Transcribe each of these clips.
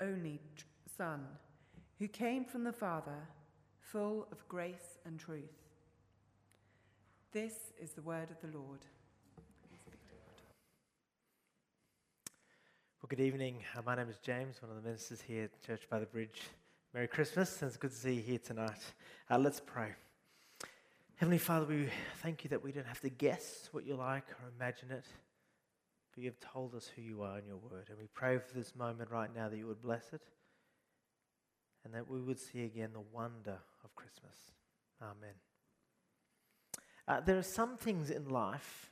only Son, who came from the Father, full of grace and truth. This is the word of the Lord. Well, good evening. Uh, my name is James, one of the ministers here at Church by the Bridge. Merry Christmas, and it's good to see you here tonight. Uh, let's pray. Heavenly Father, we thank you that we don't have to guess what you like or imagine it, but you've told us who you are in your word. And we pray for this moment right now that you would bless it and that we would see again the wonder of Christmas. Amen. Uh, there are some things in life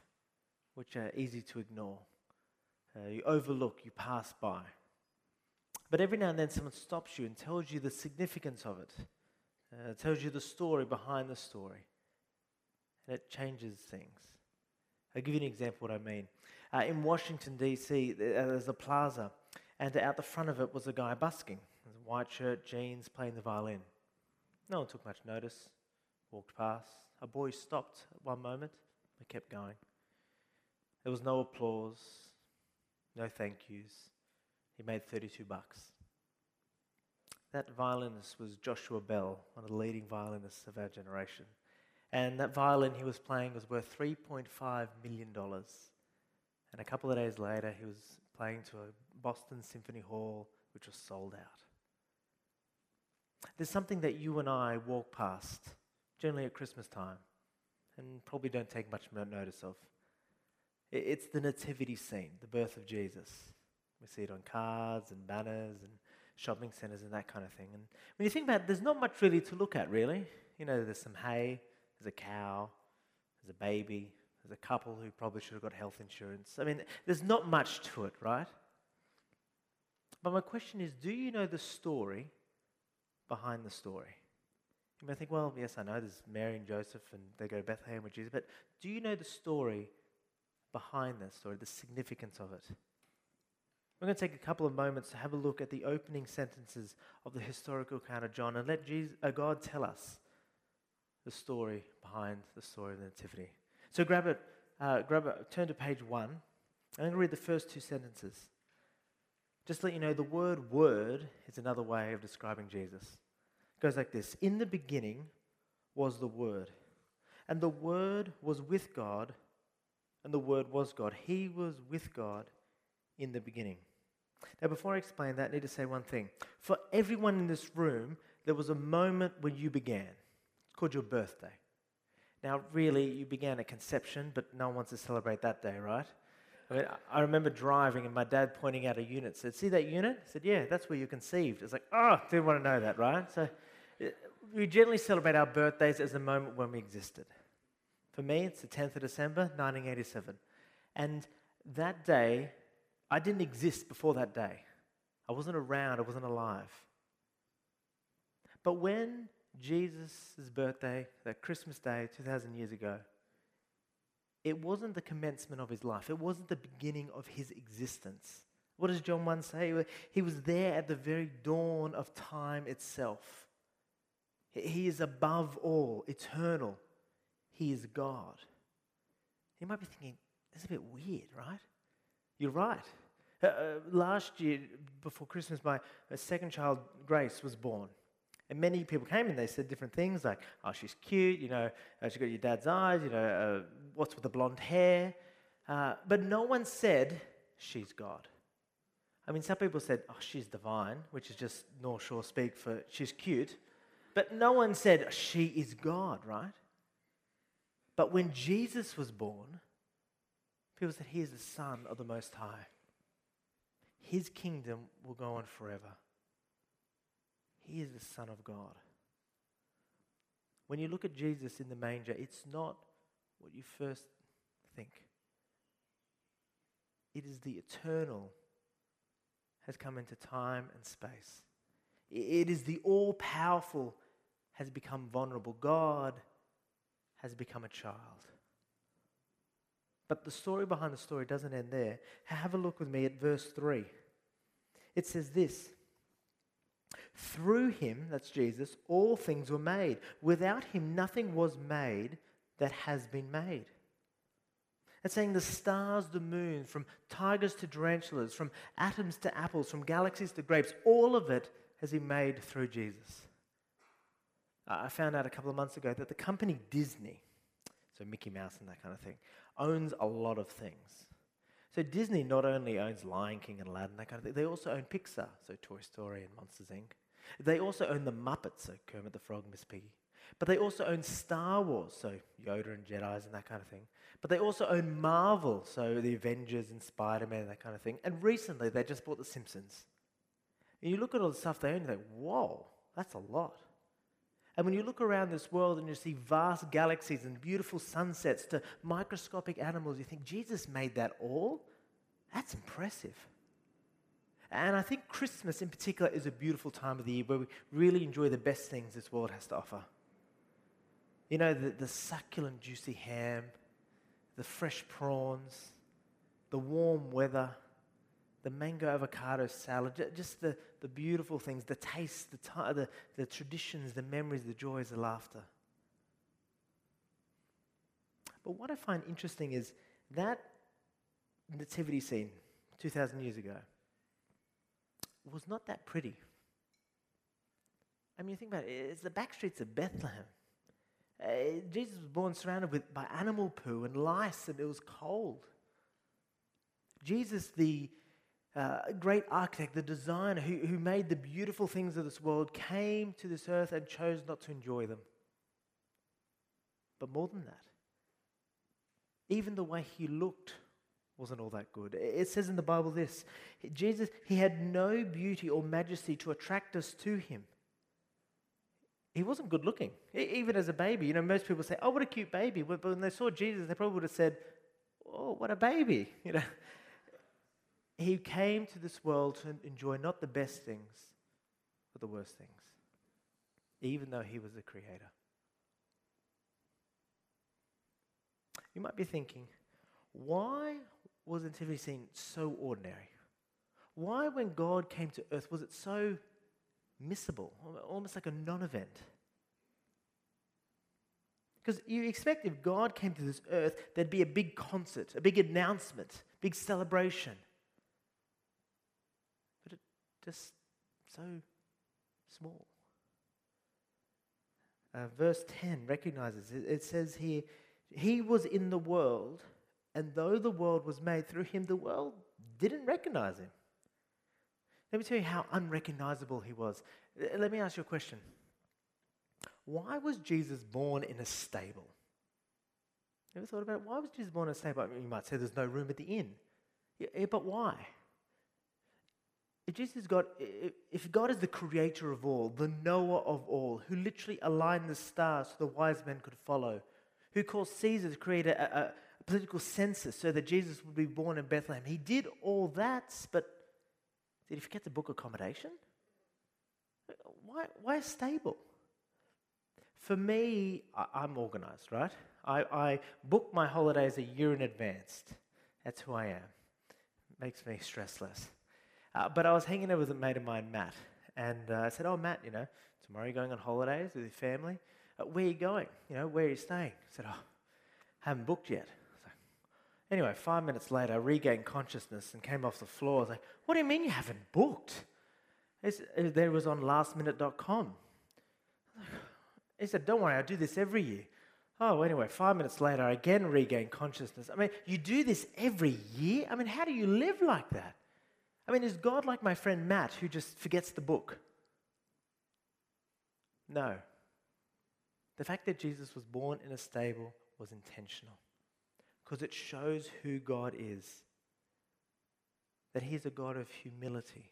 which are easy to ignore. Uh, you overlook, you pass by. But every now and then someone stops you and tells you the significance of it, uh, tells you the story behind the story. And it changes things. I'll give you an example of what I mean. Uh, in Washington, D.C., there's a plaza, and out the front of it was a guy busking. White shirt, jeans, playing the violin. No one took much notice, walked past. A boy stopped at one moment, but kept going. There was no applause, no thank yous. He made 32 bucks. That violinist was Joshua Bell, one of the leading violinists of our generation. And that violin he was playing was worth $3.5 million. And a couple of days later, he was playing to a Boston Symphony Hall, which was sold out. There's something that you and I walk past, generally at Christmas time, and probably don't take much notice of. It's the nativity scene, the birth of Jesus. We see it on cards and banners and shopping centres and that kind of thing. And when you think about it, there's not much really to look at, really. You know, there's some hay, there's a cow, there's a baby, there's a couple who probably should have got health insurance. I mean, there's not much to it, right? But my question is do you know the story behind the story? You may think, well, yes, I know there's Mary and Joseph and they go to Bethlehem with Jesus, but do you know the story behind that story, the significance of it? We're going to take a couple of moments to have a look at the opening sentences of the historical account of John and let Jesus, uh, God tell us the story behind the story of the Nativity. So grab it, uh, grab it, turn to page one. I'm going to read the first two sentences. Just let you know, the word word is another way of describing Jesus. It goes like this In the beginning was the Word, and the Word was with God, and the Word was God. He was with God in the beginning. Now, before I explain that, I need to say one thing. For everyone in this room, there was a moment when you began. It's called your birthday. Now, really, you began at conception, but no one wants to celebrate that day, right? I mean, I remember driving and my dad pointing out a unit. Said, "See that unit?" I said, "Yeah, that's where you conceived." It's like, "Oh, didn't want to know that, right?" So, uh, we generally celebrate our birthdays as the moment when we existed. For me, it's the 10th of December, 1987, and that day, I didn't exist before that day. I wasn't around. I wasn't alive. But when Jesus' birthday, that Christmas day, 2,000 years ago, it wasn't the commencement of his life, it wasn't the beginning of his existence. What does John 1 say? He was there at the very dawn of time itself. He is above all, eternal. He is God. You might be thinking, that's a bit weird, right? You're right. Uh, uh, last year, before Christmas, my second child, Grace, was born. And many people came and they said different things like, oh, she's cute, you know, uh, she's got your dad's eyes, you know, uh, what's with the blonde hair? Uh, but no one said, she's God. I mean, some people said, oh, she's divine, which is just North Shore speak for she's cute. But no one said, she is God, right? But when Jesus was born, people said, he is the Son of the Most High. His kingdom will go on forever. He is the Son of God. When you look at Jesus in the manger, it's not what you first think. It is the eternal has come into time and space. It is the all powerful has become vulnerable. God has become a child. But the story behind the story doesn't end there. Have a look with me at verse 3. It says this through him, that's Jesus, all things were made. Without him, nothing was made that has been made. It's saying the stars, the moon, from tigers to tarantulas, from atoms to apples, from galaxies to grapes, all of it has been made through Jesus. I found out a couple of months ago that the company Disney, so Mickey Mouse and that kind of thing, owns a lot of things. So Disney not only owns Lion King and Aladdin, that kind of thing, they also own Pixar, so Toy Story and Monsters Inc. They also own the Muppets, so Kermit the Frog, Miss Piggy. But they also own Star Wars, so Yoda and Jedi's and that kind of thing. But they also own Marvel, so the Avengers and Spider Man and that kind of thing. And recently they just bought The Simpsons. And you look at all the stuff they own, you think, whoa, that's a lot. And when you look around this world and you see vast galaxies and beautiful sunsets to microscopic animals, you think, Jesus made that all? That's impressive. And I think Christmas in particular is a beautiful time of the year where we really enjoy the best things this world has to offer. You know, the, the succulent, juicy ham, the fresh prawns, the warm weather, the mango avocado salad, just the, the beautiful things, the taste, the, the, the traditions, the memories, the joys, the laughter. But what I find interesting is that nativity scene 2,000 years ago was not that pretty. I mean, think about it, it's the back streets of Bethlehem. Uh, Jesus was born surrounded with, by animal poo and lice, and it was cold. Jesus, the uh, great architect, the designer who, who made the beautiful things of this world, came to this earth and chose not to enjoy them. But more than that, even the way he looked wasn't all that good. It says in the Bible this Jesus, he had no beauty or majesty to attract us to him he wasn't good looking, even as a baby. You know, most people say, "Oh, what a cute baby," but when they saw Jesus, they probably would have said, "Oh, what a baby!" You know, he came to this world to enjoy not the best things, but the worst things, even though he was the creator. You might be thinking, why was the nativity scene so ordinary? Why, when God came to earth, was it so missable, almost like a non event. Because you expect if God came to this earth, there'd be a big concert, a big announcement, big celebration. But it just so small. Uh, verse 10 recognizes it. It says here, He was in the world, and though the world was made through him, the world didn't recognize him. Let me tell you how unrecognizable he was. Let me ask you a question. Why was Jesus born in a stable? Ever thought about it? Why was Jesus born in a stable? I mean, you might say there's no room at the inn. Yeah, but why? If Jesus God, if God is the creator of all, the knower of all, who literally aligned the stars so the wise men could follow, who caused Caesar to create a, a, a political census so that Jesus would be born in Bethlehem, he did all that, but did he forget to book accommodation? Why, why stable? For me, I, am organized, right? I, I book my holidays a year in advance. That's who I am. Makes me stressless. Uh, but I was hanging out with a mate of mine, Matt, and uh, I said, "Oh, Matt, you know, tomorrow you're going on holidays with your family. Uh, where are you going? You know, where are you staying?" I said, "Oh, I haven't booked yet." Anyway, five minutes later, I regained consciousness and came off the floor. I was like, What do you mean you haven't booked? It's, it, there was on lastminute.com. He said, Don't worry, I do this every year. Oh, anyway, five minutes later, I again regained consciousness. I mean, you do this every year? I mean, how do you live like that? I mean, is God like my friend Matt who just forgets the book? No. The fact that Jesus was born in a stable was intentional because it shows who God is. That He's a God of humility.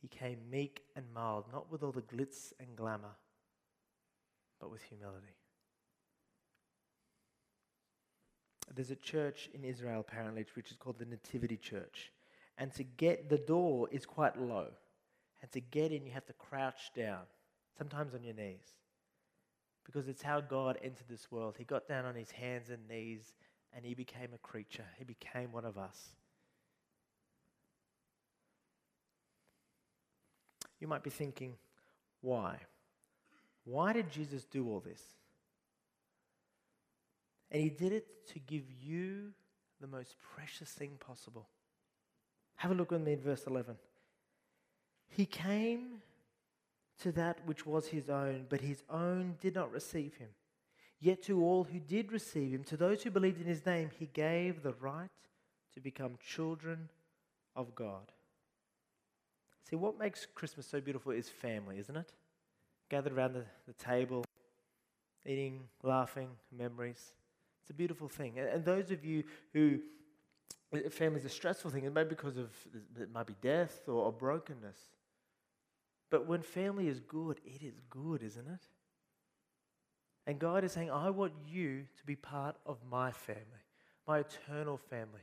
He came meek and mild, not with all the glitz and glamour, but with humility. There's a church in Israel, apparently, which is called the Nativity Church. And to get the door is quite low. And to get in, you have to crouch down, sometimes on your knees because it's how God entered this world. He got down on his hands and knees and he became a creature, he became one of us. You might be thinking, why? Why did Jesus do all this? And he did it to give you the most precious thing possible. Have a look with me in verse 11. He came to that which was his own, but his own did not receive him. Yet to all who did receive him, to those who believed in his name, he gave the right to become children of God. See, what makes Christmas so beautiful is family, isn't it? Gathered around the, the table, eating, laughing, memories. It's a beautiful thing. And, and those of you who uh, family is a stressful thing, it may be because of it might be death or, or brokenness. But when family is good, it is good, isn't it? And God is saying, I want you to be part of my family, my eternal family,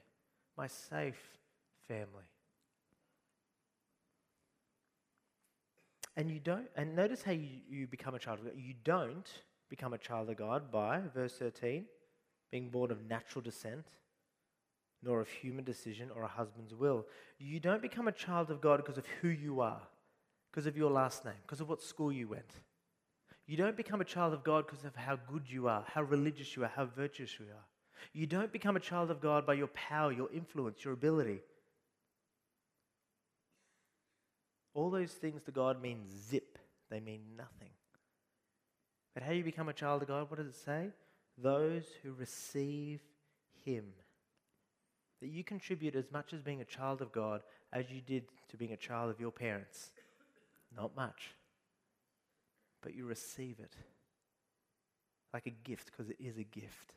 my safe family. And you don't, and notice how you, you become a child of God. You don't become a child of God by, verse 13, being born of natural descent, nor of human decision or a husband's will. You don't become a child of God because of who you are, because of your last name, because of what school you went. You don't become a child of God because of how good you are, how religious you are, how virtuous you are. You don't become a child of God by your power, your influence, your ability. All those things to God mean zip, they mean nothing. But how do you become a child of God? What does it say? Those who receive Him. That you contribute as much as being a child of God as you did to being a child of your parents. Not much. But you receive it like a gift because it is a gift.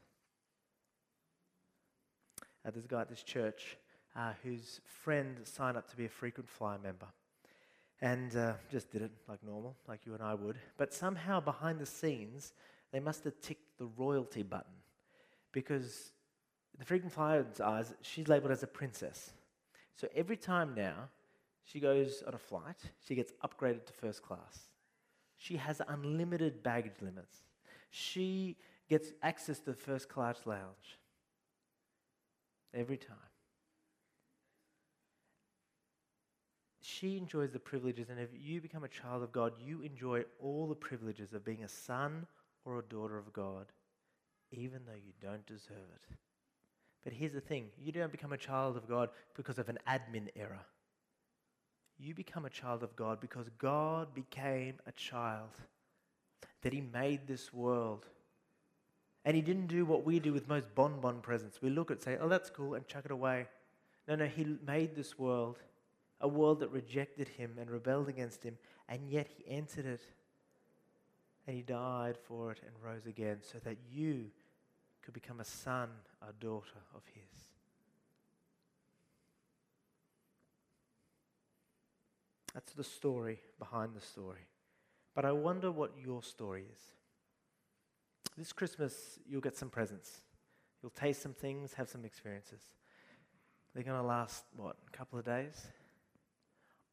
Uh, there's a guy at this church uh, whose friend signed up to be a frequent flyer member and uh, just did it like normal, like you and I would. But somehow behind the scenes, they must have ticked the royalty button because the frequent flyer's eyes, she's labeled as a princess. So every time now she goes on a flight, she gets upgraded to first class. She has unlimited baggage limits. She gets access to the first class lounge every time. she enjoys the privileges, and if you become a child of God, you enjoy all the privileges of being a son or a daughter of God, even though you don't deserve it. But here's the thing you don't become a child of God because of an admin error. You become a child of God because God became a child, that He made this world. And He didn't do what we do with most bonbon presents. We look at say, oh, that's cool, and chuck it away. No, no, He made this world a world that rejected him and rebelled against him, and yet he entered it. And he died for it and rose again so that you could become a son, a daughter of his. That's the story behind the story. But I wonder what your story is. This Christmas, you'll get some presents. You'll taste some things, have some experiences. They're going to last, what, a couple of days?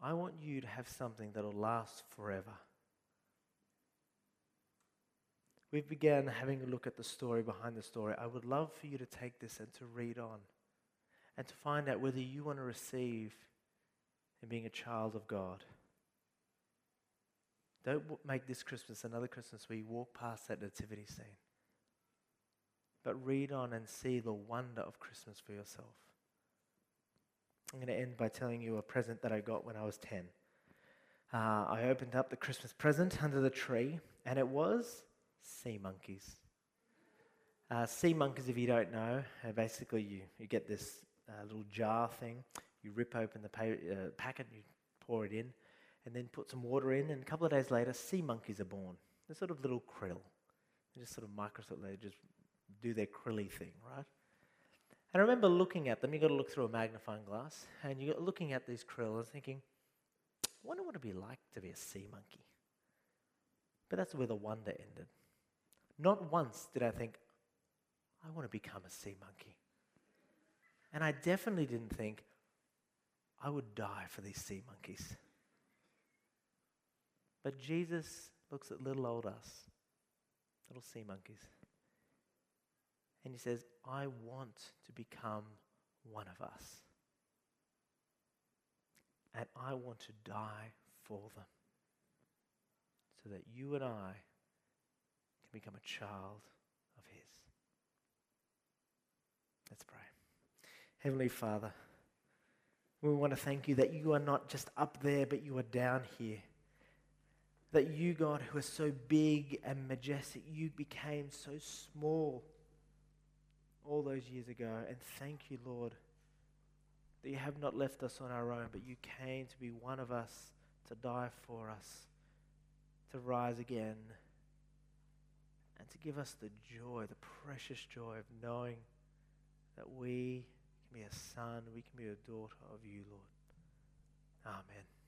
I want you to have something that'll last forever. We've begun having a look at the story behind the story. I would love for you to take this and to read on and to find out whether you want to receive in being a child of God. Don't make this Christmas another Christmas where you walk past that nativity scene. But read on and see the wonder of Christmas for yourself. I'm going to end by telling you a present that I got when I was 10. Uh, I opened up the Christmas present under the tree, and it was sea monkeys. Uh, sea monkeys, if you don't know, basically you, you get this uh, little jar thing, you rip open the pa- uh, packet, you pour it in, and then put some water in, and a couple of days later, sea monkeys are born. They're sort of little krill. They're just sort of microscopic, they just do their krilly thing, right? And I remember looking at them, you've got to look through a magnifying glass, and you're looking at these krill and thinking, I wonder what it'd be like to be a sea monkey. But that's where the wonder ended. Not once did I think, I want to become a sea monkey. And I definitely didn't think, I would die for these sea monkeys. But Jesus looks at little old us, little sea monkeys. And he says, I want to become one of us. And I want to die for them so that you and I can become a child of his. Let's pray. Heavenly Father, we want to thank you that you are not just up there, but you are down here. That you, God, who are so big and majestic, you became so small all those years ago. And thank you, Lord, that you have not left us on our own, but you came to be one of us, to die for us, to rise again, and to give us the joy, the precious joy of knowing that we can be a son, we can be a daughter of you, Lord. Amen.